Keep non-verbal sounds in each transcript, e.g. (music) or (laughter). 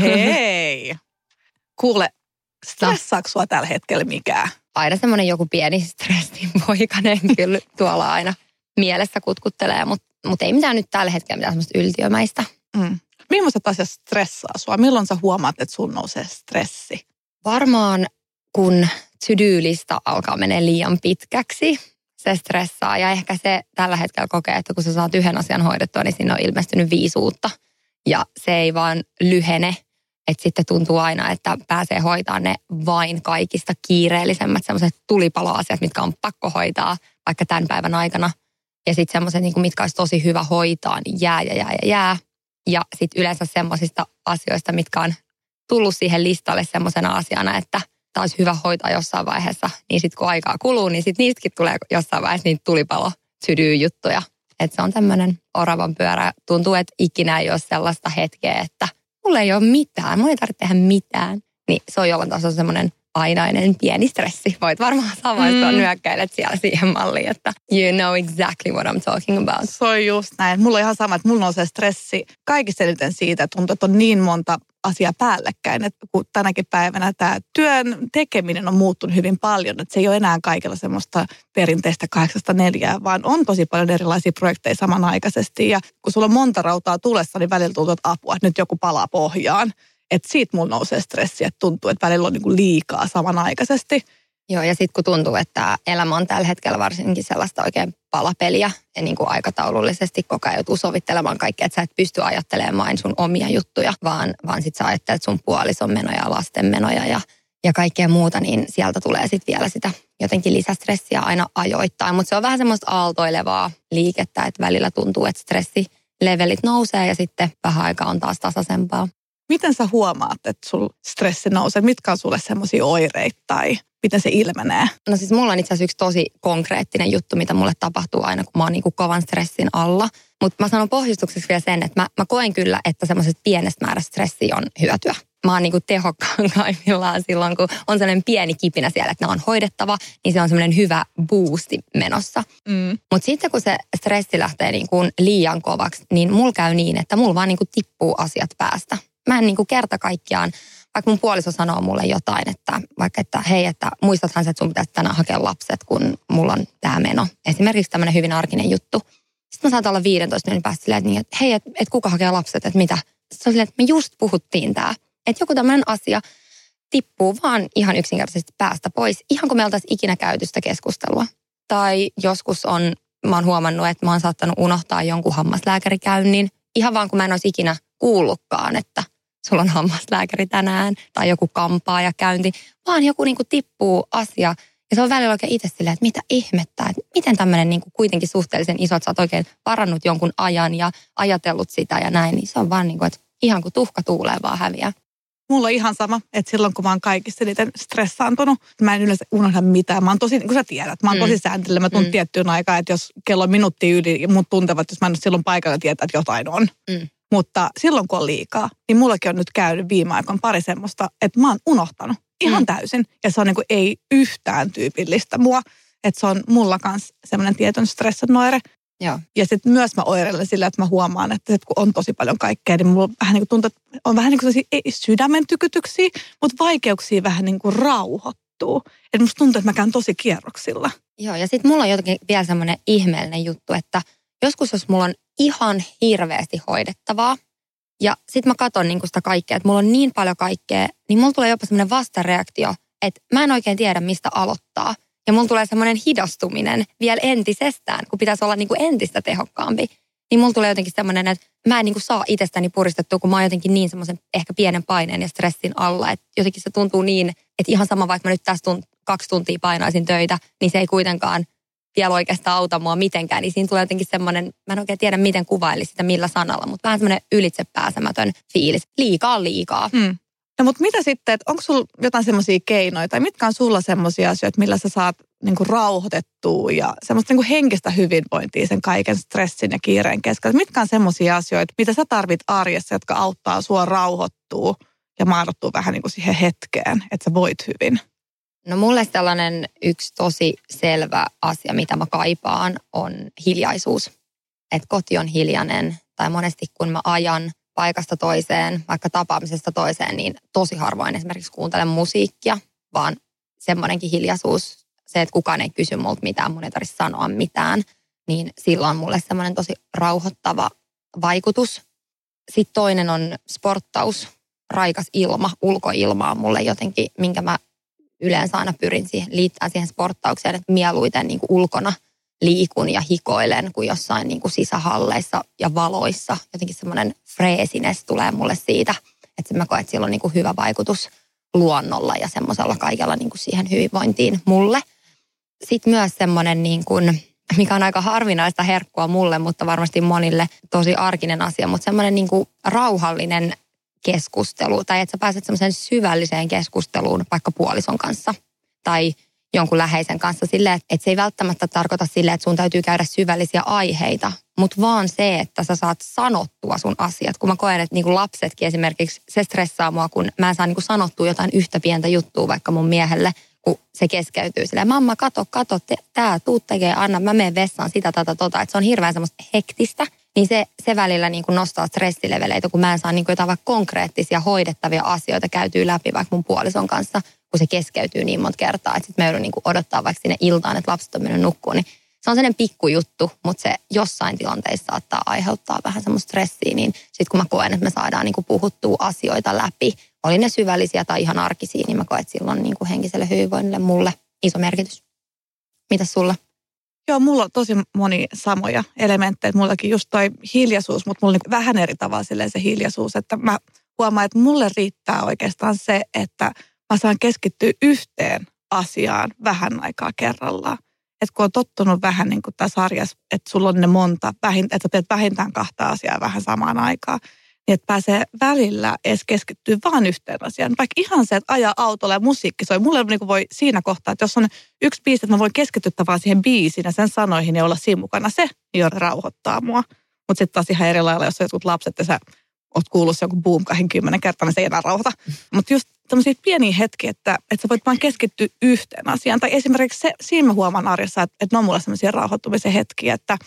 Hei! Kuule, stressaako sua tällä hetkellä mikään? Aina semmoinen joku pieni stressin poikainen kyllä tuolla aina mielessä kutkuttelee, mutta mut ei mitään nyt tällä hetkellä mitään semmoista yltiömäistä. Mm. Millaiset asiat stressaa sua? Milloin sä huomaat, että sun nousee stressi? Varmaan kun to-do-lista alkaa mennä liian pitkäksi, se stressaa. Ja ehkä se tällä hetkellä kokee, että kun sä saat yhden asian hoidettua, niin sinne on ilmestynyt viisuutta. Ja se ei vaan lyhene. Että sitten tuntuu aina, että pääsee hoitaa ne vain kaikista kiireellisemmät sellaiset tulipaloasiat, mitkä on pakko hoitaa vaikka tämän päivän aikana. Ja sitten semmoiset, niin mitkä olisi tosi hyvä hoitaa, niin jää ja jää ja jää. Ja sitten yleensä semmoisista asioista, mitkä on tullut siihen listalle semmoisena asiana, että – olisi hyvä hoitaa jossain vaiheessa, niin sitten kun aikaa kuluu, niin sitten niistäkin tulee jossain vaiheessa niitä tulipalo juttuja. Että se on tämmöinen oravan pyörä. Tuntuu, että ikinä ei ole sellaista hetkeä, että mulla ei ole mitään, mulla ei tarvitse tehdä mitään. Niin se on jollain tasolla semmoinen ainainen pieni stressi. Voit varmaan samaistua mm. nyökkäilet siellä siihen malliin, että you know exactly what I'm talking about. Se on just näin. Mulla on ihan sama, että mulla nousee stressi kaikista eniten siitä, että tuntuu, että on niin monta asia päällekkäin, että kun tänäkin päivänä tämä työn tekeminen on muuttunut hyvin paljon, että se ei ole enää kaikilla semmoista perinteistä kahdeksasta neljää, vaan on tosi paljon erilaisia projekteja samanaikaisesti ja kun sulla on monta rautaa tulessa, niin välillä tuntuu, että apua, että nyt joku palaa pohjaan. Että siitä mulla nousee stressi, että tuntuu, että välillä on niin liikaa samanaikaisesti. Joo, ja sitten kun tuntuu, että elämä on tällä hetkellä varsinkin sellaista oikein palapeliä ja niin kuin aikataulullisesti koko ajan joutuu sovittelemaan kaikkea, että sä et pysty ajattelemaan sun omia juttuja, vaan, vaan sit sä ajattelet sun puolison menoja, lasten menoja ja, ja kaikkea muuta, niin sieltä tulee sitten vielä sitä jotenkin lisästressiä aina ajoittain. Mutta se on vähän semmoista aaltoilevaa liikettä, että välillä tuntuu, että stressilevelit nousee ja sitten vähän aikaa on taas tasaisempaa. Miten sä huomaat, että sul stressi nousee? Mitkä on sulle semmoisia oireita tai miten se ilmenee? No siis mulla on itse asiassa yksi tosi konkreettinen juttu, mitä mulle tapahtuu aina, kun mä oon niinku kovan stressin alla. Mutta mä sanon pohjustukseksi vielä sen, että mä, mä koen kyllä, että semmoisesta pienestä määrästä stressiä on hyötyä. Mä oon niinku tehokkaimmillaan (laughs) silloin, kun on sellainen pieni kipinä siellä, että ne on hoidettava, niin se on semmoinen hyvä boosti menossa. Mm. Mutta sitten kun se stressi lähtee niinku liian kovaksi, niin mulla käy niin, että mulla vaan niinku tippuu asiat päästä mä en niin kuin kerta kaikkiaan, vaikka mun puoliso sanoo mulle jotain, että vaikka että hei, että muistathan se, että sun pitäisi tänään hakea lapset, kun mulla on tämä meno. Esimerkiksi tämmöinen hyvin arkinen juttu. Sitten mä saatan olla 15 minuutin päästä silleen, niin, että hei, että, että kuka hakee lapset, että mitä. Se on silleen, että me just puhuttiin tämä. Että joku tämmöinen asia tippuu vaan ihan yksinkertaisesti päästä pois, ihan kuin me oltaisiin ikinä käyty sitä keskustelua. Tai joskus on, mä oon huomannut, että mä oon saattanut unohtaa jonkun hammaslääkärikäynnin, ihan vaan kun mä en olisi ikinä kuullutkaan, että – sulla on hammaslääkäri tänään tai joku kampaa ja käynti, vaan joku niin kuin tippuu asia. Ja se on välillä oikein itse silleen, että mitä ihmettä, että miten tämmöinen niin kuin kuitenkin suhteellisen iso, että sä oot oikein varannut jonkun ajan ja ajatellut sitä ja näin, niin se on vaan niin kuin, että ihan kuin tuhka tuulee vaan häviää. Mulla on ihan sama, että silloin kun mä oon kaikista niiden stressaantunut, mä en yleensä unohda mitään. Mä oon tosi, niin kuin sä tiedät, mä oon mm. tosi sääntelillä. Mä tuun mm. tiettyyn aikaan, että jos kello on minuutti yli mut tuntevat, jos mä en ole silloin paikalla tietää, että jotain on. Mm. Mutta silloin kun on liikaa, niin mullakin on nyt käynyt viime aikoina pari semmoista, että mä oon unohtanut ihan mm. täysin. Ja se on niin kuin ei yhtään tyypillistä mua. Että se on mulla kanssa semmoinen tietyn stressanoire. Joo. Ja sitten myös mä oireilen sillä, että mä huomaan, että sit kun on tosi paljon kaikkea, niin mulla vähän niin kuin tuntuu, että on vähän niin kuin ei sydämen tykytyksiä, mutta vaikeuksia vähän niin kuin rauhoittuu. Että musta tuntuu, että mä käyn tosi kierroksilla. Joo, ja sitten mulla on jotenkin vielä semmoinen ihmeellinen juttu, että joskus jos mulla on ihan hirveästi hoidettavaa. Ja sitten mä katson niin sitä kaikkea, että mulla on niin paljon kaikkea, niin mulla tulee jopa semmoinen vastareaktio, että mä en oikein tiedä, mistä aloittaa. Ja mulla tulee semmoinen hidastuminen vielä entisestään, kun pitäisi olla niin kuin entistä tehokkaampi. Niin mulla tulee jotenkin semmoinen, että mä en kuin saa itsestäni puristettua, kun mä oon jotenkin niin semmoisen ehkä pienen paineen ja stressin alla. Että jotenkin se tuntuu niin, että ihan sama vaikka mä nyt tässä tunt, kaksi tuntia painaisin töitä, niin se ei kuitenkaan vielä oikeastaan auta mua mitenkään, niin siinä tulee jotenkin semmoinen, mä en oikein tiedä miten kuvailisi sitä millä sanalla, mutta vähän semmoinen ylitsepääsemätön fiilis. Liikaa liikaa. Hmm. No mutta mitä sitten, että onko sulla jotain semmoisia keinoja, tai mitkä on sulla semmoisia asioita, millä sä saat niinku rauhoitettua ja semmoista niinku henkistä hyvinvointia sen kaiken stressin ja kiireen keskellä? Mitkä on semmoisia asioita, mitä sä tarvit arjessa, jotka auttaa sua rauhoittua ja maadottua vähän niinku siihen hetkeen, että sä voit hyvin? No mulle tällainen yksi tosi selvä asia, mitä mä kaipaan, on hiljaisuus. Että koti on hiljainen tai monesti kun mä ajan paikasta toiseen, vaikka tapaamisesta toiseen, niin tosi harvoin esimerkiksi kuuntelen musiikkia, vaan semmoinenkin hiljaisuus, se, että kukaan ei kysy multa mitään, mun ei tarvitse sanoa mitään, niin silloin mulle semmoinen tosi rauhoittava vaikutus. Sitten toinen on sporttaus, raikas ilma, ulkoilma on mulle jotenkin, minkä mä yleensä aina pyrin siihen, liittää siihen sporttaukseen, että mieluiten niin kuin ulkona liikun ja hikoilen kuin jossain niin kuin sisähalleissa ja valoissa. Jotenkin semmoinen freesines tulee mulle siitä, että mä koen, että sillä on niin kuin hyvä vaikutus luonnolla ja semmoisella kaikella niin kuin siihen hyvinvointiin mulle. Sitten myös semmoinen, niin kuin, mikä on aika harvinaista herkkua mulle, mutta varmasti monille tosi arkinen asia, mutta semmoinen niin kuin rauhallinen keskustelu tai että sä pääset semmoiseen syvälliseen keskusteluun vaikka puolison kanssa tai jonkun läheisen kanssa sille, että se ei välttämättä tarkoita sille, että sun täytyy käydä syvällisiä aiheita, mutta vaan se, että sä saat sanottua sun asiat. Kun mä koen, että niinku lapsetkin esimerkiksi, se stressaa mua, kun mä en saa niinku sanottua jotain yhtä pientä juttua vaikka mun miehelle, kun se keskeytyy silleen, mamma, kato, kato, tää, tuu tekee, anna, mä menen vessaan sitä, tätä, tota. Että se on hirveän semmoista hektistä niin se, se välillä niin kuin nostaa stressileveleitä, kun mä en saa niin kuin jotain vaikka konkreettisia hoidettavia asioita käytyy läpi vaikka mun puolison kanssa, kun se keskeytyy niin monta kertaa, että sitten mä joudun niin kuin odottaa vaikka sinne iltaan, että lapset on mennyt nukkuun, niin se on sellainen pikkujuttu, mutta se jossain tilanteissa saattaa aiheuttaa vähän semmoista stressiä, niin sitten kun mä koen, että me saadaan niin kuin puhuttua asioita läpi, oli ne syvällisiä tai ihan arkisia, niin mä koen, että silloin niin kuin henkiselle hyvinvoinnille mulle iso merkitys. Mitäs sulla? Joo, mulla on tosi moni samoja elementtejä. Mullakin just toi hiljaisuus, mutta mulla on niin vähän eri tavalla se hiljaisuus, että mä huomaan, että mulle riittää oikeastaan se, että mä saan keskittyä yhteen asiaan vähän aikaa kerrallaan. Että kun on tottunut vähän niin kuin tässä sarjassa, että sulla on ne monta, että sä teet vähintään kahta asiaa vähän samaan aikaan, niin että pääsee välillä edes keskittyä vaan yhteen asiaan. Vaikka ihan se, että ajaa autolla ja musiikki soi. Mulle niin voi siinä kohtaa, että jos on yksi biisi, että mä voin keskittyä vaan siihen biisiin ja sen sanoihin ja olla siinä mukana, se jo rauhoittaa mua. Mutta sitten taas ihan eri lailla, jos on jotkut lapset ja sä oot kuullut joku boom 20 kertaa, niin se ei enää rauhoita. (laughs) Mutta just tämmöisiä pieniä hetkiä, että, että sä voit vaan keskittyä yhteen asiaan. Tai esimerkiksi se, siinä mä huomaan arjessa, että, että ne on mulle sellaisia rauhoittumisen hetkiä, että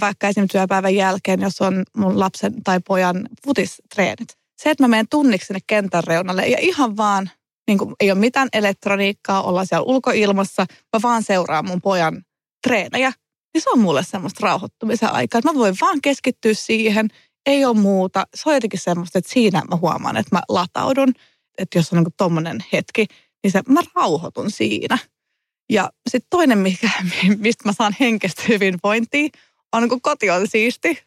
vaikka esimerkiksi työpäivän jälkeen, jos on mun lapsen tai pojan futistreenit. Se, että mä menen tunniksi sinne kentän reunalle ja ihan vaan, niin kuin, ei ole mitään elektroniikkaa, olla siellä ulkoilmassa, mä vaan seuraan mun pojan treenejä, niin se on mulle semmoista rauhoittumisen aikaa. Mä voin vaan keskittyä siihen, ei ole muuta. Se on jotenkin semmoista, että siinä mä huomaan, että mä lataudun, että jos on niin tommonen hetki, niin se, mä rauhoitun siinä. Ja sitten toinen, mikä, (laughs) mistä mä saan henkestä hyvinvointia, on kun koti on siisti.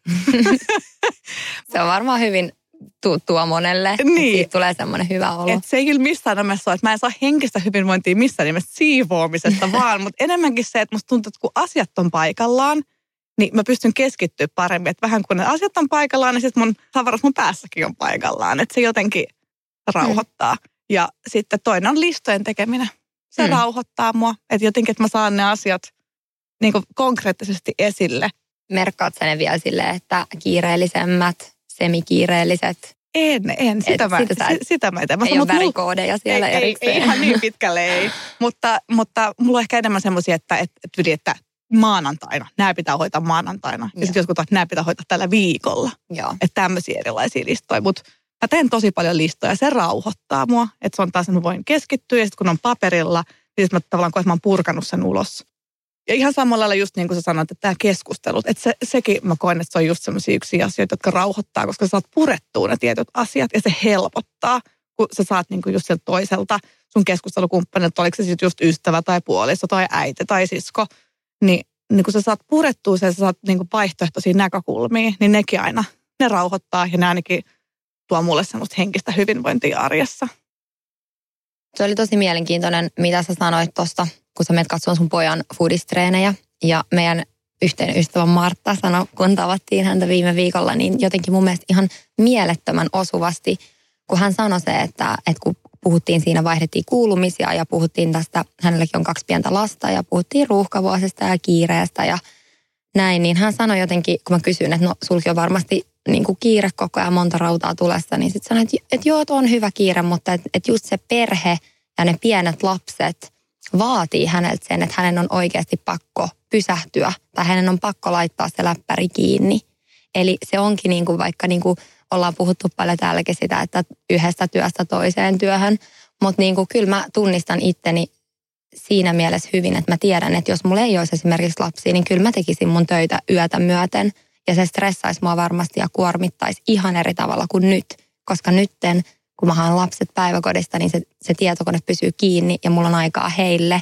(laughs) se on varmaan hyvin tuttua monelle. Niin. Siitä tulee semmoinen hyvä olo. Et se ei kyllä missään nimessä ole, että mä en saa henkistä hyvinvointia missään nimessä siivoamisesta (laughs) vaan, mutta enemmänkin se, että musta tuntuu, että kun asiat on paikallaan, niin mä pystyn keskittyä paremmin. Että vähän kun ne asiat on paikallaan, niin sitten mun tavarat mun päässäkin on paikallaan. Että se jotenkin rauhoittaa. Mm. Ja sitten toinen on listojen tekeminen. Se mm. rauhoittaa mua. Että jotenkin, että mä saan ne asiat niin konkreettisesti esille – merkkaat sä ne vielä silleen, että kiireellisemmät, semikiireelliset? En, en. Sitä, mä, sitä, si, sitä mä en. Ei ole värikoodeja siellä ei, erikseen. Ei, ei ihan niin pitkälle ei. (laughs) mutta, mutta mulla on ehkä enemmän semmoisia, että, että, että, että maanantaina, nämä pitää hoitaa maanantaina. Ja, ja sitten joskus että nämä pitää hoitaa tällä viikolla. Joo. Että tämmöisiä erilaisia listoja. Mutta mä teen tosi paljon listoja se rauhoittaa mua. Että se on taas, että mä voin keskittyä ja sitten kun on paperilla, niin sitten mä tavallaan koen, että mä oon purkanut sen ulos. Ja ihan samalla lailla just niin kuin sä sanoit, että tämä keskustelu, että se, sekin mä koen, että se on just sellaisia yksiä asioita, jotka rauhoittaa, koska sä saat purettua ne tietyt asiat ja se helpottaa, kun sä saat niin kuin just sieltä toiselta sun keskustelukumppanilta, oliko se sitten just ystävä tai puoliso tai äiti tai sisko, niin, niin kun sä saat purettua sen, sä saat niin kuin vaihtoehtoisia näkökulmia, niin nekin aina, ne rauhoittaa ja ne ainakin tuo mulle semmoista henkistä hyvinvointia arjessa. Se oli tosi mielenkiintoinen, mitä sä sanoit tuosta kun sä menet katsomaan sun pojan foodistreenejä ja meidän yhteinen ystävä Martta sanoi, kun tavattiin häntä viime viikolla, niin jotenkin mun mielestä ihan mielettömän osuvasti, kun hän sanoi se, että, että kun puhuttiin siinä, vaihdettiin kuulumisia ja puhuttiin tästä, hänelläkin on kaksi pientä lasta ja puhuttiin ruuhkavuosista ja kiireestä ja näin, niin hän sanoi jotenkin, kun mä kysyin, että no sulki on varmasti niin kuin kiire koko ajan monta rautaa tulessa, niin sitten sanoi, että, että joo, että on hyvä kiire, mutta että, että just se perhe ja ne pienet lapset, vaatii häneltä sen, että hänen on oikeasti pakko pysähtyä tai hänen on pakko laittaa se läppäri kiinni. Eli se onkin niin kuin vaikka niin kuin ollaan puhuttu paljon täälläkin sitä, että yhdestä työstä toiseen työhön. Mutta niin kuin, kyllä mä tunnistan itteni siinä mielessä hyvin, että mä tiedän, että jos mulla ei olisi esimerkiksi lapsia, niin kyllä mä tekisin mun töitä yötä myöten. Ja se stressaisi mua varmasti ja kuormittaisi ihan eri tavalla kuin nyt. Koska nytten, kun mä haan lapset päiväkodista, niin se, se tietokone pysyy kiinni ja mulla on aikaa heille.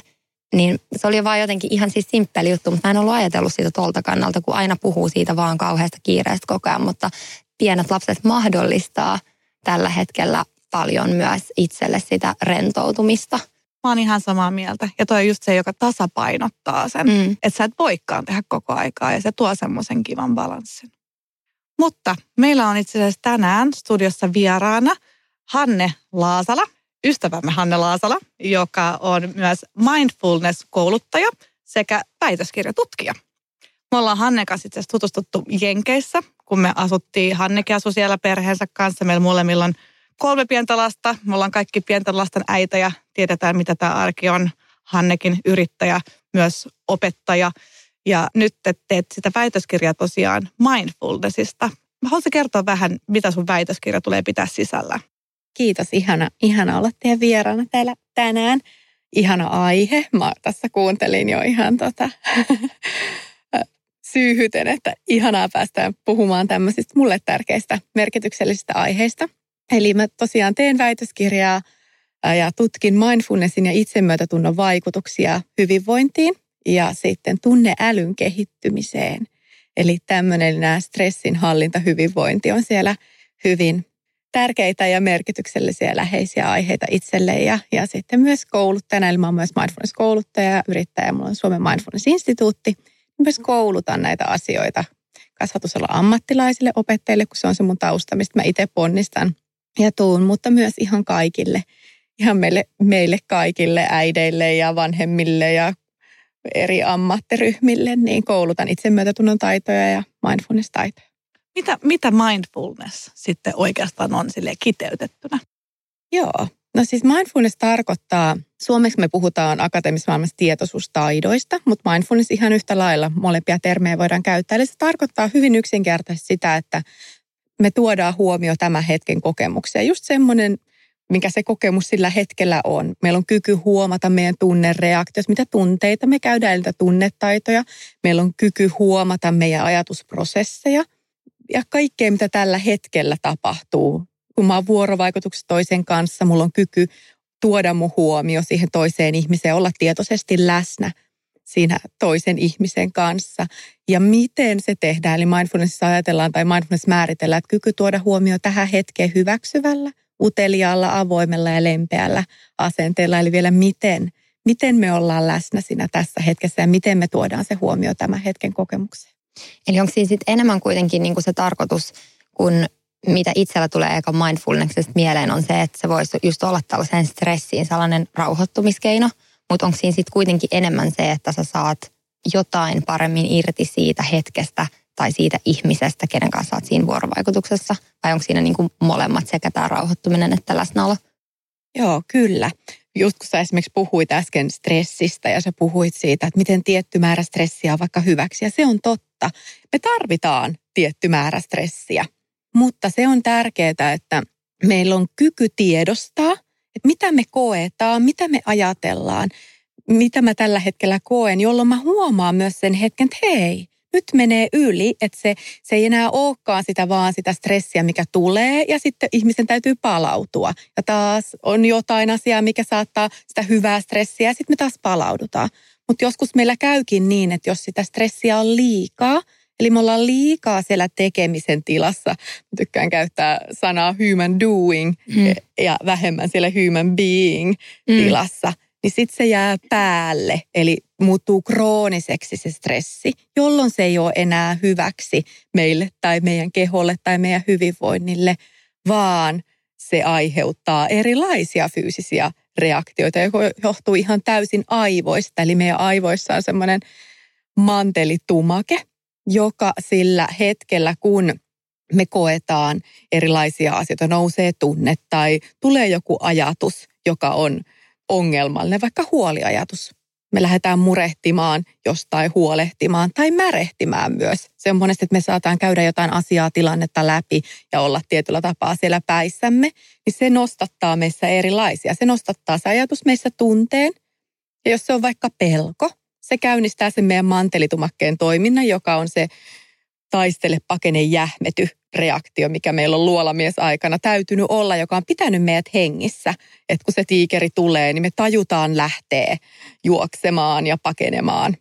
Niin se oli vaan jotenkin ihan siis simppeli juttu, mutta mä en ollut ajatellut siitä tolta kannalta, kun aina puhuu siitä vaan kauheasta kiireestä koko ajan. Mutta pienet lapset mahdollistaa tällä hetkellä paljon myös itselle sitä rentoutumista. Mä oon ihan samaa mieltä. Ja toi on just se, joka tasapainottaa sen. Mm. Että sä et voikaan tehdä koko aikaa ja se tuo semmoisen kivan balanssin. Mutta meillä on itse asiassa tänään studiossa vieraana Hanne Laasala, ystävämme Hanne Laasala, joka on myös mindfulness-kouluttaja sekä väitöskirjatutkija. Me ollaan Hanne kanssa itse asiassa tutustuttu Jenkeissä, kun me asuttiin. Hannekin asui siellä perheensä kanssa. Meillä molemmilla on kolme pientä lasta. Me ollaan kaikki pienten lasten äitä ja tiedetään, mitä tämä arki on. Hannekin yrittäjä, myös opettaja. Ja nyt te teet sitä väitöskirjaa tosiaan mindfulnessista. Mä haluaisin kertoa vähän, mitä sun väitöskirja tulee pitää sisällä. Kiitos, ihana, ihana olla teidän vieraana täällä tänään. Ihana aihe. Mä tässä kuuntelin jo ihan tota, (laughs) syyhyten, että ihanaa päästä puhumaan tämmöisistä mulle tärkeistä merkityksellisistä aiheista. Eli mä tosiaan teen väitöskirjaa ja tutkin mindfulnessin ja itsemyötätunnon vaikutuksia hyvinvointiin ja sitten tunneälyn kehittymiseen. Eli tämmöinen nämä stressin hallinta, hyvinvointi on siellä hyvin tärkeitä ja merkityksellisiä läheisiä aiheita itselle. Ja, ja sitten myös kouluttajana, eli mä olen myös mindfulness-kouluttaja ja yrittäjä, mulla on Suomen mindfulness-instituutti, myös koulutan näitä asioita kasvatusalan ammattilaisille, opettajille, kun se on se mun tausta, mistä mä itse ponnistan ja tuun, mutta myös ihan kaikille, ihan meille, meille kaikille äideille ja vanhemmille ja eri ammattiryhmille, niin koulutan itsemyötätunnon taitoja ja mindfulness-taitoja. Mitä, mitä mindfulness sitten oikeastaan on sille kiteytettynä? Joo, no siis mindfulness tarkoittaa, suomeksi me puhutaan akateemisessa maailmassa tietoisuustaidoista, mutta mindfulness ihan yhtä lailla molempia termejä voidaan käyttää. Eli se tarkoittaa hyvin yksinkertaisesti sitä, että me tuodaan huomio tämän hetken kokemuksia. Just semmoinen, mikä se kokemus sillä hetkellä on. Meillä on kyky huomata meidän tunnereaktiot, mitä tunteita me käydään, niitä tunnetaitoja. Meillä on kyky huomata meidän ajatusprosesseja ja kaikkea, mitä tällä hetkellä tapahtuu. Kun mä oon vuorovaikutuksessa toisen kanssa, mulla on kyky tuoda mun huomio siihen toiseen ihmiseen, olla tietoisesti läsnä siinä toisen ihmisen kanssa. Ja miten se tehdään, eli mindfulnessissa ajatellaan tai mindfulness määritellään, että kyky tuoda huomio tähän hetkeen hyväksyvällä, uteliaalla, avoimella ja lempeällä asenteella. Eli vielä miten, miten me ollaan läsnä siinä tässä hetkessä ja miten me tuodaan se huomio tämän hetken kokemukseen. Eli onko siinä sitten enemmän kuitenkin niin kuin se tarkoitus, kun mitä itsellä tulee eka mindfulnessista mieleen on se, että se voisi just olla tällaisen stressiin sellainen rauhoittumiskeino – mutta onko siinä sitten kuitenkin enemmän se, että sä saat jotain paremmin irti siitä hetkestä tai siitä ihmisestä, kenen kanssa olet siinä vuorovaikutuksessa? Vai onko siinä niin kuin molemmat sekä tämä rauhoittuminen että läsnäolo? Joo, kyllä. Just kun sä esimerkiksi puhuit äsken stressistä ja sä puhuit siitä, että miten tietty määrä stressiä on vaikka hyväksi. Ja se on totta. Me tarvitaan tietty määrä stressiä. Mutta se on tärkeää, että meillä on kyky tiedostaa – että mitä me koetaan, mitä me ajatellaan, mitä mä tällä hetkellä koen, jolloin mä huomaan myös sen hetken, että hei, nyt menee yli, että se, se ei enää olekaan sitä vaan sitä stressiä, mikä tulee ja sitten ihmisen täytyy palautua. Ja taas on jotain asiaa, mikä saattaa sitä hyvää stressiä ja sitten me taas palaudutaan. Mutta joskus meillä käykin niin, että jos sitä stressiä on liikaa, Eli me ollaan liikaa siellä tekemisen tilassa. Mä tykkään käyttää sanaa human doing mm. ja vähemmän siellä human being mm. tilassa. Niin sitten se jää päälle, eli muuttuu krooniseksi se stressi, jolloin se ei ole enää hyväksi meille tai meidän keholle tai meidän hyvinvoinnille, vaan se aiheuttaa erilaisia fyysisiä reaktioita, jotka johtuu ihan täysin aivoista. Eli meidän aivoissa on semmoinen mantelitumake, joka sillä hetkellä, kun me koetaan erilaisia asioita, nousee tunne tai tulee joku ajatus, joka on ongelmallinen, vaikka huoliajatus, me lähdetään murehtimaan jostain huolehtimaan tai märehtimään myös. Se on monesti, että me saataan käydä jotain asiaa, tilannetta läpi ja olla tietyllä tapaa siellä päissämme, niin se nostattaa meissä erilaisia. Se nostattaa se ajatus meissä tunteen. Ja jos se on vaikka pelko, se käynnistää sen meidän mantelitumakkeen toiminnan, joka on se taistele, pakene, jähmety reaktio, mikä meillä on luolamies aikana täytynyt olla, joka on pitänyt meidät hengissä. Että kun se tiikeri tulee, niin me tajutaan lähtee juoksemaan ja pakenemaan.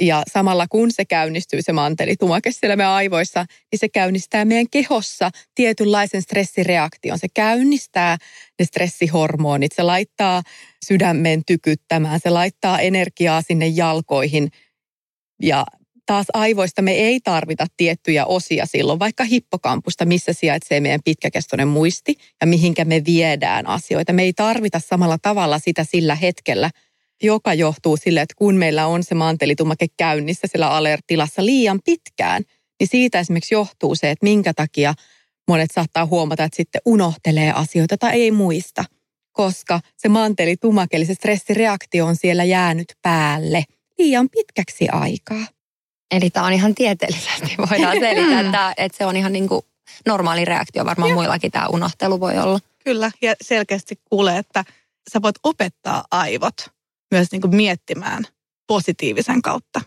Ja samalla kun se käynnistyy se mantelitumake siellä meidän aivoissa, niin se käynnistää meidän kehossa tietynlaisen stressireaktion. Se käynnistää ne stressihormonit, se laittaa sydämen tykyttämään, se laittaa energiaa sinne jalkoihin ja taas aivoista me ei tarvita tiettyjä osia silloin, vaikka hippokampusta, missä sijaitsee meidän pitkäkestoinen muisti ja mihinkä me viedään asioita. Me ei tarvita samalla tavalla sitä sillä hetkellä, joka johtuu sille, että kun meillä on se mantelitumake käynnissä siellä alertilassa liian pitkään, niin siitä esimerkiksi johtuu se, että minkä takia monet saattaa huomata, että sitten unohtelee asioita tai ei muista, koska se mantelitumake, eli se stressireaktio on siellä jäänyt päälle liian pitkäksi aikaa. Eli tämä on ihan tieteellisesti, voidaan (laughs) selittää, että, että se on ihan niin kuin normaali reaktio. Varmaan Joo. muillakin tämä unohtelu voi olla. Kyllä, ja selkeästi kuulee, että sä voit opettaa aivot myös niin kuin miettimään positiivisen kautta.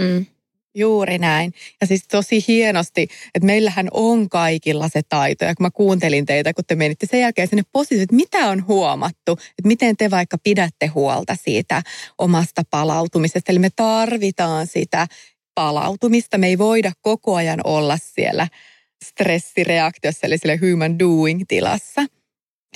Mm. Juuri näin. Ja siis tosi hienosti, että meillähän on kaikilla se taito. Ja kun mä kuuntelin teitä, kun te menitte sen jälkeen sinne positiivisesti, että mitä on huomattu, että miten te vaikka pidätte huolta siitä omasta palautumisesta. Eli me tarvitaan sitä palautumista. Me ei voida koko ajan olla siellä stressireaktiossa, eli sille human doing tilassa.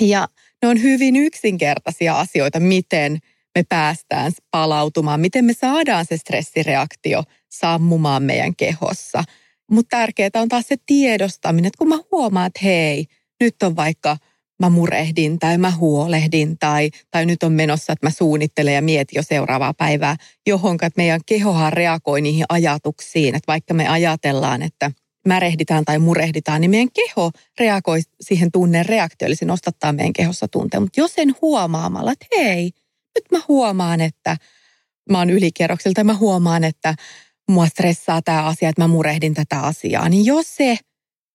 Ja ne on hyvin yksinkertaisia asioita, miten me päästään palautumaan, miten me saadaan se stressireaktio sammumaan meidän kehossa. Mutta tärkeää on taas se tiedostaminen, että kun mä huomaan, että hei, nyt on vaikka mä murehdin tai mä huolehdin tai, tai nyt on menossa, että mä suunnittelen ja mietin jo seuraavaa päivää, johon että meidän kehohan reagoi niihin ajatuksiin. Että vaikka me ajatellaan, että märehditään tai murehditaan, niin meidän keho reagoi siihen tunnen reaktioon, eli se nostattaa meidän kehossa tunteen. Mutta jos sen huomaamalla, että hei, nyt mä huomaan, että mä oon ylikierroksella tai mä huomaan, että mua stressaa tämä asia, että mä murehdin tätä asiaa, niin jos se,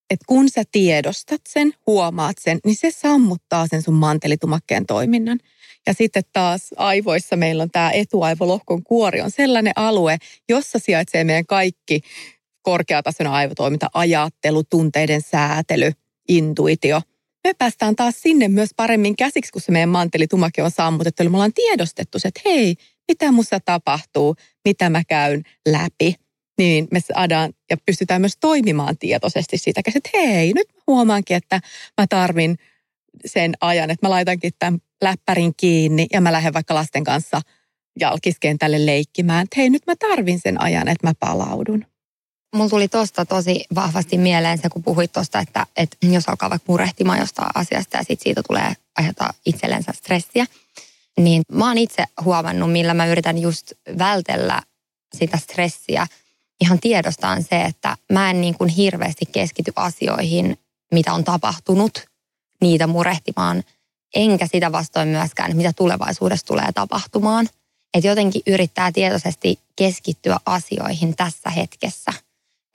että kun sä tiedostat sen, huomaat sen, niin se sammuttaa sen sun mantelitumakkeen toiminnan. Ja sitten taas aivoissa meillä on tämä etuaivolohkon kuori on sellainen alue, jossa sijaitsee meidän kaikki korkeatasoinen aivotoiminta, ajattelu, tunteiden säätely, intuitio. Me päästään taas sinne myös paremmin käsiksi, kun se meidän mantelitumake on sammutettu. Eli me ollaan tiedostettu se, että hei, mitä musta tapahtuu, mitä mä käyn läpi, niin me saadaan ja pystytään myös toimimaan tietoisesti siitä, että hei, nyt mä huomaankin, että mä tarvin sen ajan, että mä laitankin tämän läppärin kiinni ja mä lähden vaikka lasten kanssa jalkiskentälle leikkimään. Että hei, nyt mä tarvin sen ajan, että mä palaudun. Mulla tuli tuosta tosi vahvasti mieleen se, kun puhuit tuosta, että, että jos alkaa vaikka murehtimaan jostain asiasta ja sit siitä tulee aiheuttaa itsellensä stressiä, niin mä oon itse huomannut, millä mä yritän just vältellä sitä stressiä. Ihan tiedostaan se, että mä en niin kuin hirveästi keskity asioihin, mitä on tapahtunut, niitä murehtimaan, enkä sitä vastoin myöskään, mitä tulevaisuudessa tulee tapahtumaan. Että jotenkin yrittää tietoisesti keskittyä asioihin tässä hetkessä.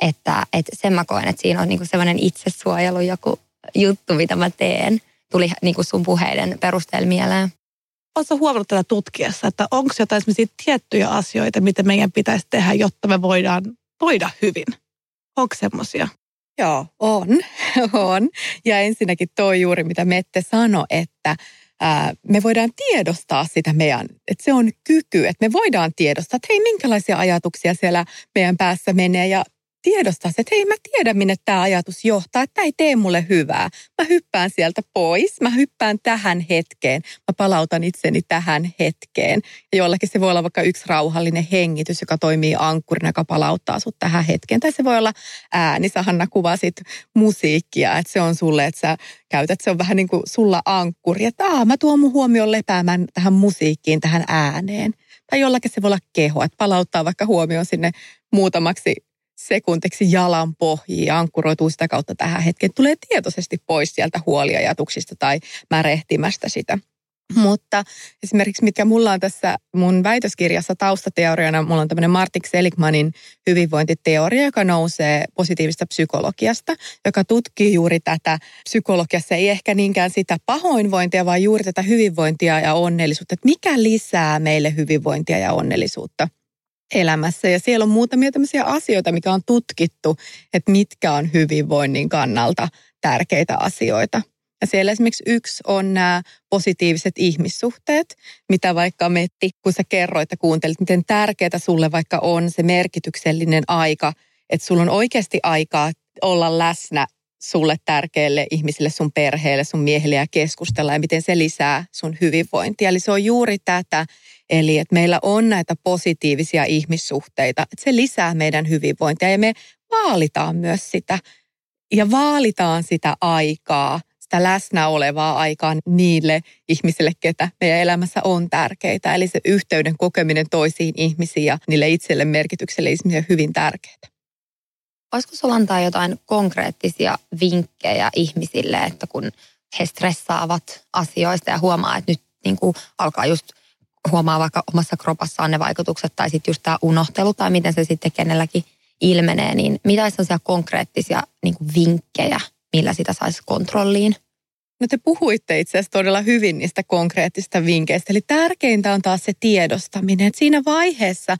Että, että sen mä koen, että siinä on niin kuin sellainen itsesuojelu joku juttu, mitä mä teen. Tuli niin kuin sun puheiden perusteella mieleen. Oletko huomannut tätä tutkiessa, että onko jotain tiettyjä asioita, mitä meidän pitäisi tehdä, jotta me voidaan voida hyvin? Onko semmoisia? Joo, on. (laughs) on. Ja ensinnäkin toi juuri, mitä Mette sanoi, että ää, me voidaan tiedostaa sitä meidän, että se on kyky, että me voidaan tiedostaa, että hei, minkälaisia ajatuksia siellä meidän päässä menee ja tiedostaa se, että hei mä tiedän minne tämä ajatus johtaa, että tämä ei tee mulle hyvää. Mä hyppään sieltä pois, mä hyppään tähän hetkeen, mä palautan itseni tähän hetkeen. Ja jollakin se voi olla vaikka yksi rauhallinen hengitys, joka toimii ankkurina, joka palauttaa sut tähän hetkeen. Tai se voi olla ääni, sä Hanna kuvasit musiikkia, että se on sulle, että sä käytät, se on vähän niin kuin sulla ankkuri, että Aa, mä tuon mun huomioon lepäämään tähän musiikkiin, tähän ääneen. Tai jollakin se voi olla keho, että palauttaa vaikka huomioon sinne muutamaksi sekuntiksi jalan pohjiin ja ankkuroituu sitä kautta tähän hetkeen. Tulee tietoisesti pois sieltä huoliajatuksista tai märehtimästä sitä. Mutta esimerkiksi mitkä mulla on tässä mun väitöskirjassa taustateoriana, mulla on tämmöinen Martik Seligmanin hyvinvointiteoria, joka nousee positiivista psykologiasta, joka tutkii juuri tätä psykologiassa, ei ehkä niinkään sitä pahoinvointia, vaan juuri tätä hyvinvointia ja onnellisuutta, että mikä lisää meille hyvinvointia ja onnellisuutta elämässä. Ja siellä on muutamia tämmöisiä asioita, mikä on tutkittu, että mitkä on hyvinvoinnin kannalta tärkeitä asioita. Ja siellä esimerkiksi yksi on nämä positiiviset ihmissuhteet, mitä vaikka Metti, kun sä kerroit ja kuuntelit, miten tärkeää sulle vaikka on se merkityksellinen aika, että sulla on oikeasti aikaa olla läsnä sulle tärkeille ihmisille, sun perheelle, sun miehelle ja keskustella ja miten se lisää sun hyvinvointia. Eli se on juuri tätä, eli että meillä on näitä positiivisia ihmissuhteita, että se lisää meidän hyvinvointia ja me vaalitaan myös sitä ja vaalitaan sitä aikaa – sitä läsnä olevaa aikaa niille ihmisille, ketä meidän elämässä on tärkeitä. Eli se yhteyden kokeminen toisiin ihmisiin ja niille itselle merkitykselle ihmisille hyvin tärkeää. Voisiko sinulla antaa jotain konkreettisia vinkkejä ihmisille, että kun he stressaavat asioista ja huomaa, että nyt niin kuin alkaa just huomaa vaikka omassa kropassaan ne vaikutukset tai sitten just tämä unohtelu tai miten se sitten kenelläkin ilmenee, niin mitä sellaisia konkreettisia niin kuin vinkkejä, millä sitä saisi kontrolliin? No te puhuitte itse asiassa todella hyvin niistä konkreettista vinkkeistä. Eli tärkeintä on taas se tiedostaminen, että siinä vaiheessa,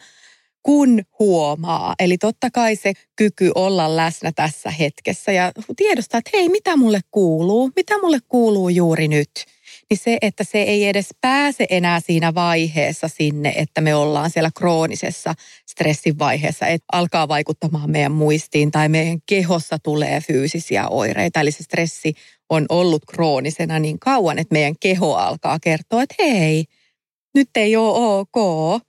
kun huomaa, eli totta kai se kyky olla läsnä tässä hetkessä ja tiedostaa, että hei, mitä mulle kuuluu, mitä mulle kuuluu juuri nyt – niin se, että se ei edes pääse enää siinä vaiheessa sinne, että me ollaan siellä kroonisessa stressin vaiheessa, että alkaa vaikuttamaan meidän muistiin tai meidän kehossa tulee fyysisiä oireita. Eli se stressi on ollut kroonisena niin kauan, että meidän keho alkaa kertoa, että hei, nyt ei ole ok.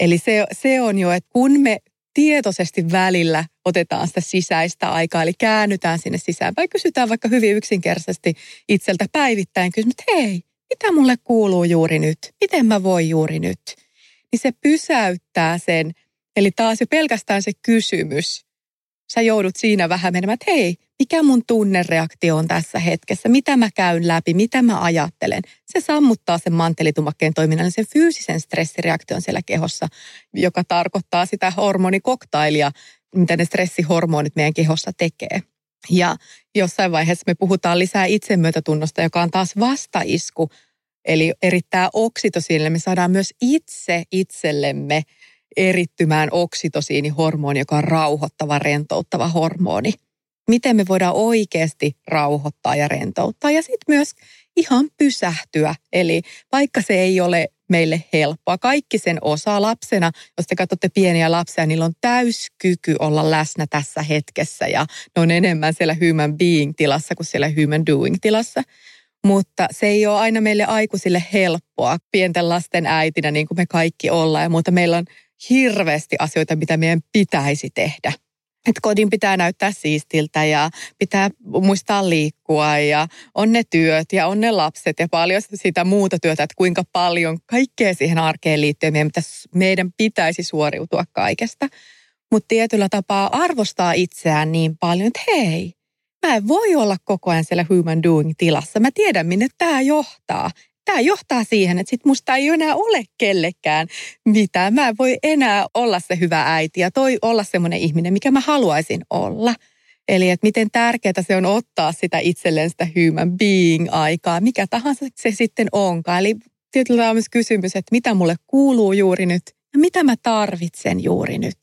Eli se, se on jo, että kun me tietoisesti välillä otetaan sitä sisäistä aikaa, eli käännytään sinne sisään. vai kysytään vaikka hyvin yksinkertaisesti itseltä päivittäin kysymys, että hei, mitä mulle kuuluu juuri nyt? Miten mä voin juuri nyt? Niin se pysäyttää sen, eli taas jo pelkästään se kysymys. Sä joudut siinä vähän menemään, että hei, mikä mun tunnereaktio on tässä hetkessä, mitä mä käyn läpi, mitä mä ajattelen. Se sammuttaa sen mantelitumakkeen toiminnan, sen fyysisen stressireaktion siellä kehossa, joka tarkoittaa sitä hormonikoktailia, mitä ne stressihormonit meidän kehossa tekee. Ja jossain vaiheessa me puhutaan lisää itsemyötätunnosta, joka on taas vastaisku, eli erittää oksitosiinille. Me saadaan myös itse itsellemme erittymään oksitosiinihormoni, joka on rauhoittava, rentouttava hormoni miten me voidaan oikeasti rauhoittaa ja rentouttaa ja sitten myös ihan pysähtyä. Eli vaikka se ei ole meille helppoa, kaikki sen osaa lapsena, jos te katsotte pieniä lapsia, niillä on täyskyky olla läsnä tässä hetkessä ja ne on enemmän siellä human being-tilassa kuin siellä human doing-tilassa. Mutta se ei ole aina meille aikuisille helppoa pienten lasten äitinä, niin kuin me kaikki ollaan. Ja muuta meillä on hirveästi asioita, mitä meidän pitäisi tehdä että kodin pitää näyttää siistiltä ja pitää muistaa liikkua ja on ne työt ja on ne lapset ja paljon sitä muuta työtä, että kuinka paljon kaikkea siihen arkeen liittyen meidän, pitäisi, meidän pitäisi suoriutua kaikesta. Mutta tietyllä tapaa arvostaa itseään niin paljon, että hei, mä en voi olla koko ajan siellä human doing tilassa. Mä tiedän, minne tämä johtaa tämä johtaa siihen, että sit musta ei enää ole kellekään mitään. Mä en voi enää olla se hyvä äiti ja toi olla semmoinen ihminen, mikä mä haluaisin olla. Eli että miten tärkeää se on ottaa sitä itselleen sitä human being-aikaa, mikä tahansa se sitten onkaan. Eli tietyllä on myös kysymys, että mitä mulle kuuluu juuri nyt ja mitä mä tarvitsen juuri nyt.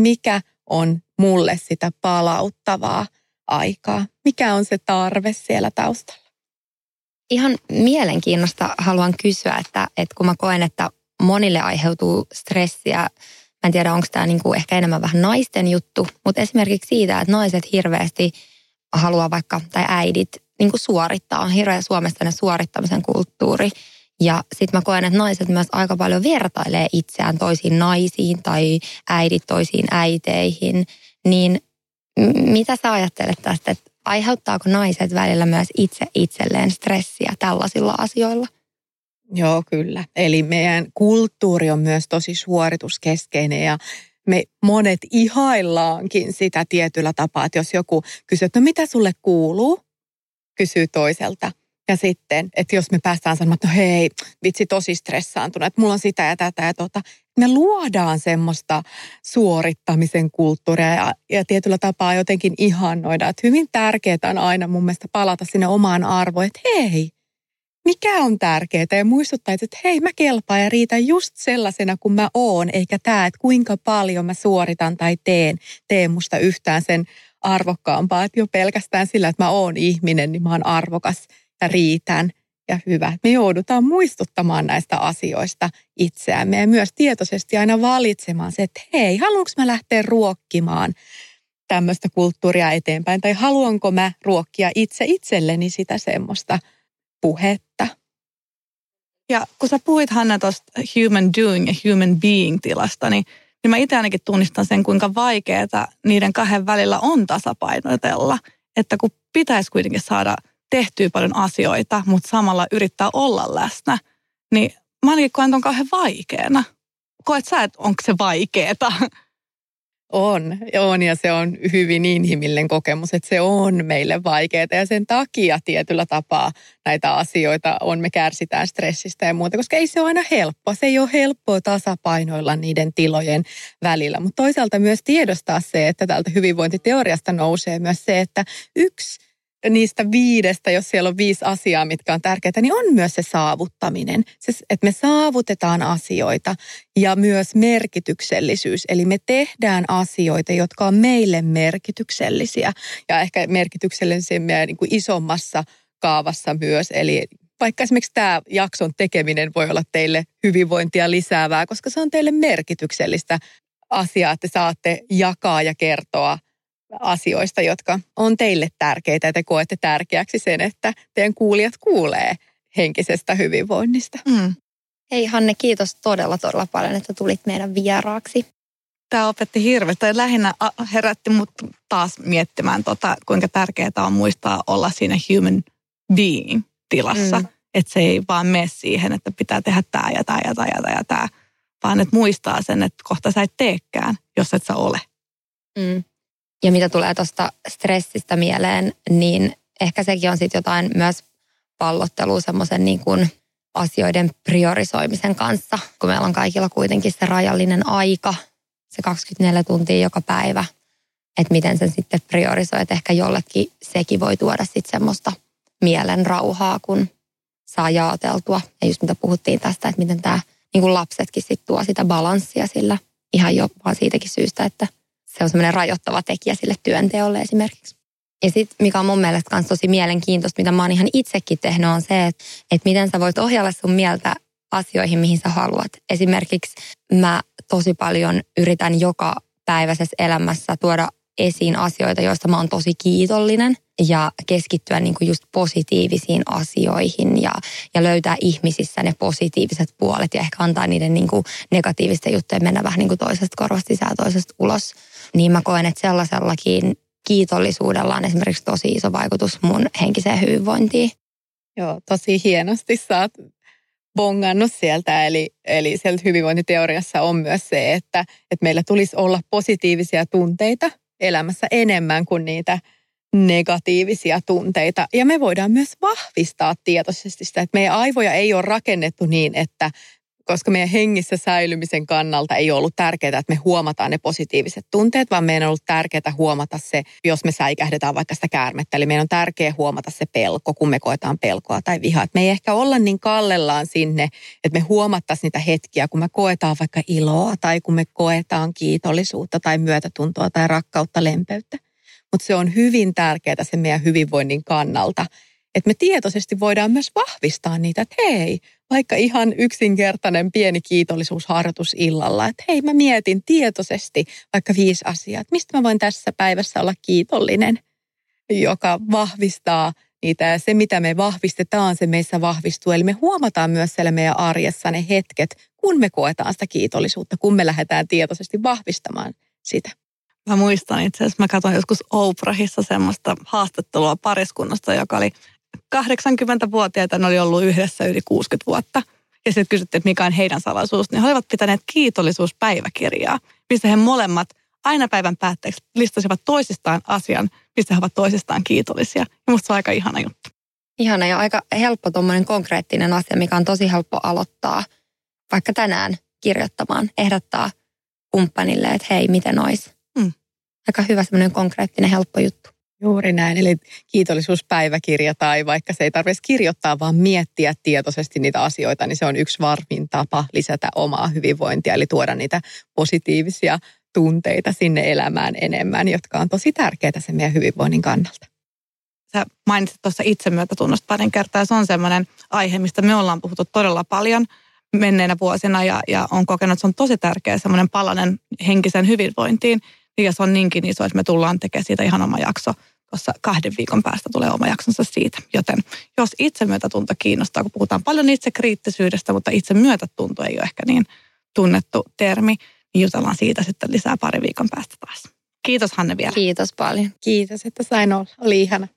Mikä on mulle sitä palauttavaa aikaa? Mikä on se tarve siellä taustalla? Ihan mielenkiinnosta haluan kysyä, että, että kun mä koen, että monille aiheutuu stressiä, mä en tiedä onko tämä niinku ehkä enemmän vähän naisten juttu, mutta esimerkiksi siitä, että naiset hirveästi haluaa vaikka, tai äidit niin kuin suorittaa, on hirveä Suomesta suorittamisen kulttuuri. Ja sitten mä koen, että naiset myös aika paljon vertailee itseään toisiin naisiin tai äidit toisiin äiteihin. Niin mitä sä ajattelet tästä, että aiheuttaako naiset välillä myös itse itselleen stressiä tällaisilla asioilla? Joo, kyllä. Eli meidän kulttuuri on myös tosi suorituskeskeinen ja me monet ihaillaankin sitä tietyllä tapaa, että jos joku kysyy, että no mitä sulle kuuluu, kysyy toiselta, Ja sitten, että jos me päästään sanomaan, että no hei, vitsi tosi stressaantunut, että mulla on sitä ja tätä ja tota. Me luodaan semmoista suorittamisen kulttuuria ja, ja tietyllä tapaa jotenkin ihannoida. Että hyvin tärkeää on aina mun mielestä palata sinne omaan arvoon, että hei, mikä on tärkeää ja muistuttaa, että hei mä kelpaan ja riitän just sellaisena kuin mä oon, eikä tämä, että kuinka paljon mä suoritan tai teen, teen musta yhtään sen arvokkaampaa, että jo pelkästään sillä, että mä oon ihminen, niin mä oon arvokas ja riitän ja hyvä. Me joudutaan muistuttamaan näistä asioista itseämme ja myös tietoisesti aina valitsemaan se, että hei, haluanko mä lähteä ruokkimaan tämmöistä kulttuuria eteenpäin tai haluanko mä ruokkia itse itselleni sitä semmoista – puhetta. Ja kun sä puhuit Hanna tuosta human doing ja human being tilasta, niin, niin mä itse ainakin tunnistan sen, kuinka vaikeaa niiden kahden välillä on tasapainoitella. Että kun pitäisi kuitenkin saada tehtyä paljon asioita, mutta samalla yrittää olla läsnä, niin mä ainakin koen ton kauhean vaikeana. Koet sä, että onko se vaikeeta? On, on ja se on hyvin inhimillinen kokemus, että se on meille vaikeaa ja sen takia tietyllä tapaa näitä asioita on, me kärsitään stressistä ja muuta, koska ei se ole aina helppoa. Se ei ole helppoa tasapainoilla niiden tilojen välillä, mutta toisaalta myös tiedostaa se, että tältä hyvinvointiteoriasta nousee myös se, että yksi niistä viidestä, jos siellä on viisi asiaa, mitkä on tärkeitä, niin on myös se saavuttaminen. Se, että me saavutetaan asioita ja myös merkityksellisyys. Eli me tehdään asioita, jotka on meille merkityksellisiä ja ehkä merkityksellisempiä niin kuin isommassa kaavassa myös. Eli vaikka esimerkiksi tämä jakson tekeminen voi olla teille hyvinvointia lisäävää, koska se on teille merkityksellistä asiaa, että saatte jakaa ja kertoa asioista, jotka on teille tärkeitä ja te koette tärkeäksi sen, että teidän kuulijat kuulee henkisestä hyvinvoinnista. Mm. Hei Hanne, kiitos todella todella paljon, että tulit meidän vieraaksi. Tämä opetti hirveästi. Lähinnä herätti mut taas miettimään, tota, kuinka tärkeää on muistaa olla siinä human being tilassa. Mm. Että se ei vaan mene siihen, että pitää tehdä tämä ja tämä ja tämä ja tämä ja tämä. Vaan että muistaa sen, että kohta sä et teekään, jos et sä ole. Mm. Ja mitä tulee tuosta stressistä mieleen, niin ehkä sekin on sitten jotain myös pallottelua semmoisen niin kuin asioiden priorisoimisen kanssa, kun meillä on kaikilla kuitenkin se rajallinen aika, se 24 tuntia joka päivä, että miten sen sitten priorisoi, että ehkä jollekin sekin voi tuoda sitten semmoista mielen rauhaa, kun saa jaoteltua. Ja just mitä puhuttiin tästä, että miten tämä niin lapsetkin sitten tuo sitä balanssia sillä ihan jo vaan siitäkin syystä, että se on semmoinen rajoittava tekijä sille työnteolle esimerkiksi. Ja sitten, mikä on mun mielestä myös tosi mielenkiintoista, mitä mä oon ihan itsekin tehnyt, on se, että, että miten sä voit ohjalla sun mieltä asioihin, mihin sä haluat. Esimerkiksi mä tosi paljon yritän joka päiväisessä elämässä tuoda esiin asioita, joista mä oon tosi kiitollinen ja keskittyä niin kuin just positiivisiin asioihin ja, ja löytää ihmisissä ne positiiviset puolet ja ehkä antaa niiden niin kuin negatiivisten juttujen mennä vähän niin kuin toisesta korvasta sisään toisesta ulos. Niin mä koen, että sellaisellakin kiitollisuudella on esimerkiksi tosi iso vaikutus mun henkiseen hyvinvointiin. Joo, tosi hienosti sä oot bongannut sieltä. Eli, eli sieltä hyvinvointiteoriassa on myös se, että, että meillä tulisi olla positiivisia tunteita elämässä enemmän kuin niitä negatiivisia tunteita. Ja me voidaan myös vahvistaa tietoisesti sitä, että meidän aivoja ei ole rakennettu niin, että koska meidän hengissä säilymisen kannalta ei ollut tärkeää, että me huomataan ne positiiviset tunteet, vaan meidän on ollut tärkeää huomata se, jos me säikähdetään vaikka sitä käärmettä. Eli meidän on tärkeää huomata se pelko, kun me koetaan pelkoa tai vihaa. Me ei ehkä olla niin kallellaan sinne, että me huomattaisiin niitä hetkiä, kun me koetaan vaikka iloa tai kun me koetaan kiitollisuutta tai myötätuntoa tai rakkautta, lempeyttä. Mutta se on hyvin tärkeää sen meidän hyvinvoinnin kannalta, että me tietoisesti voidaan myös vahvistaa niitä, että hei, vaikka ihan yksinkertainen pieni kiitollisuusharjoitus illalla, että hei mä mietin tietoisesti vaikka viisi asiaa, että mistä mä voin tässä päivässä olla kiitollinen, joka vahvistaa niitä ja se mitä me vahvistetaan, se meissä vahvistuu. Eli me huomataan myös siellä meidän arjessa ne hetket, kun me koetaan sitä kiitollisuutta, kun me lähdetään tietoisesti vahvistamaan sitä. Mä muistan itse asiassa, mä katsoin joskus Oprahissa semmoista haastattelua pariskunnasta, joka oli 80-vuotiaita, ne oli ollut yhdessä yli 60 vuotta. Ja sitten kysyttiin, että mikä on heidän salaisuus. Niin he olivat pitäneet kiitollisuuspäiväkirjaa, missä he molemmat aina päivän päätteeksi listasivat toisistaan asian, mistä he ovat toisistaan kiitollisia. Ja musta se on aika ihana juttu. Ihana ja aika helppo tuommoinen konkreettinen asia, mikä on tosi helppo aloittaa vaikka tänään kirjoittamaan, ehdottaa kumppanille, että hei, miten ois. Mm. Aika hyvä semmoinen konkreettinen, helppo juttu. Juuri näin, eli kiitollisuuspäiväkirja tai vaikka se ei tarvitse kirjoittaa, vaan miettiä tietoisesti niitä asioita, niin se on yksi varmin tapa lisätä omaa hyvinvointia, eli tuoda niitä positiivisia tunteita sinne elämään enemmän, jotka on tosi tärkeitä sen meidän hyvinvoinnin kannalta. Sä mainitsit tuossa itsemyötätunnosta parin kertaa, ja se on semmoinen aihe, mistä me ollaan puhuttu todella paljon menneinä vuosina, ja, ja on kokenut, että se on tosi tärkeä semmoinen palanen henkisen hyvinvointiin, ja se on niinkin iso, että me tullaan tekemään siitä ihan oma jakso tuossa kahden viikon päästä tulee oma jaksonsa siitä. Joten jos itsemyötätunto kiinnostaa, kun puhutaan paljon itsekriittisyydestä, mutta itsemyötätunto ei ole ehkä niin tunnettu termi, niin jutellaan siitä sitten lisää pari viikon päästä taas. Kiitos Hanne vielä. Kiitos paljon. Kiitos, että sain olla. Oli ihana.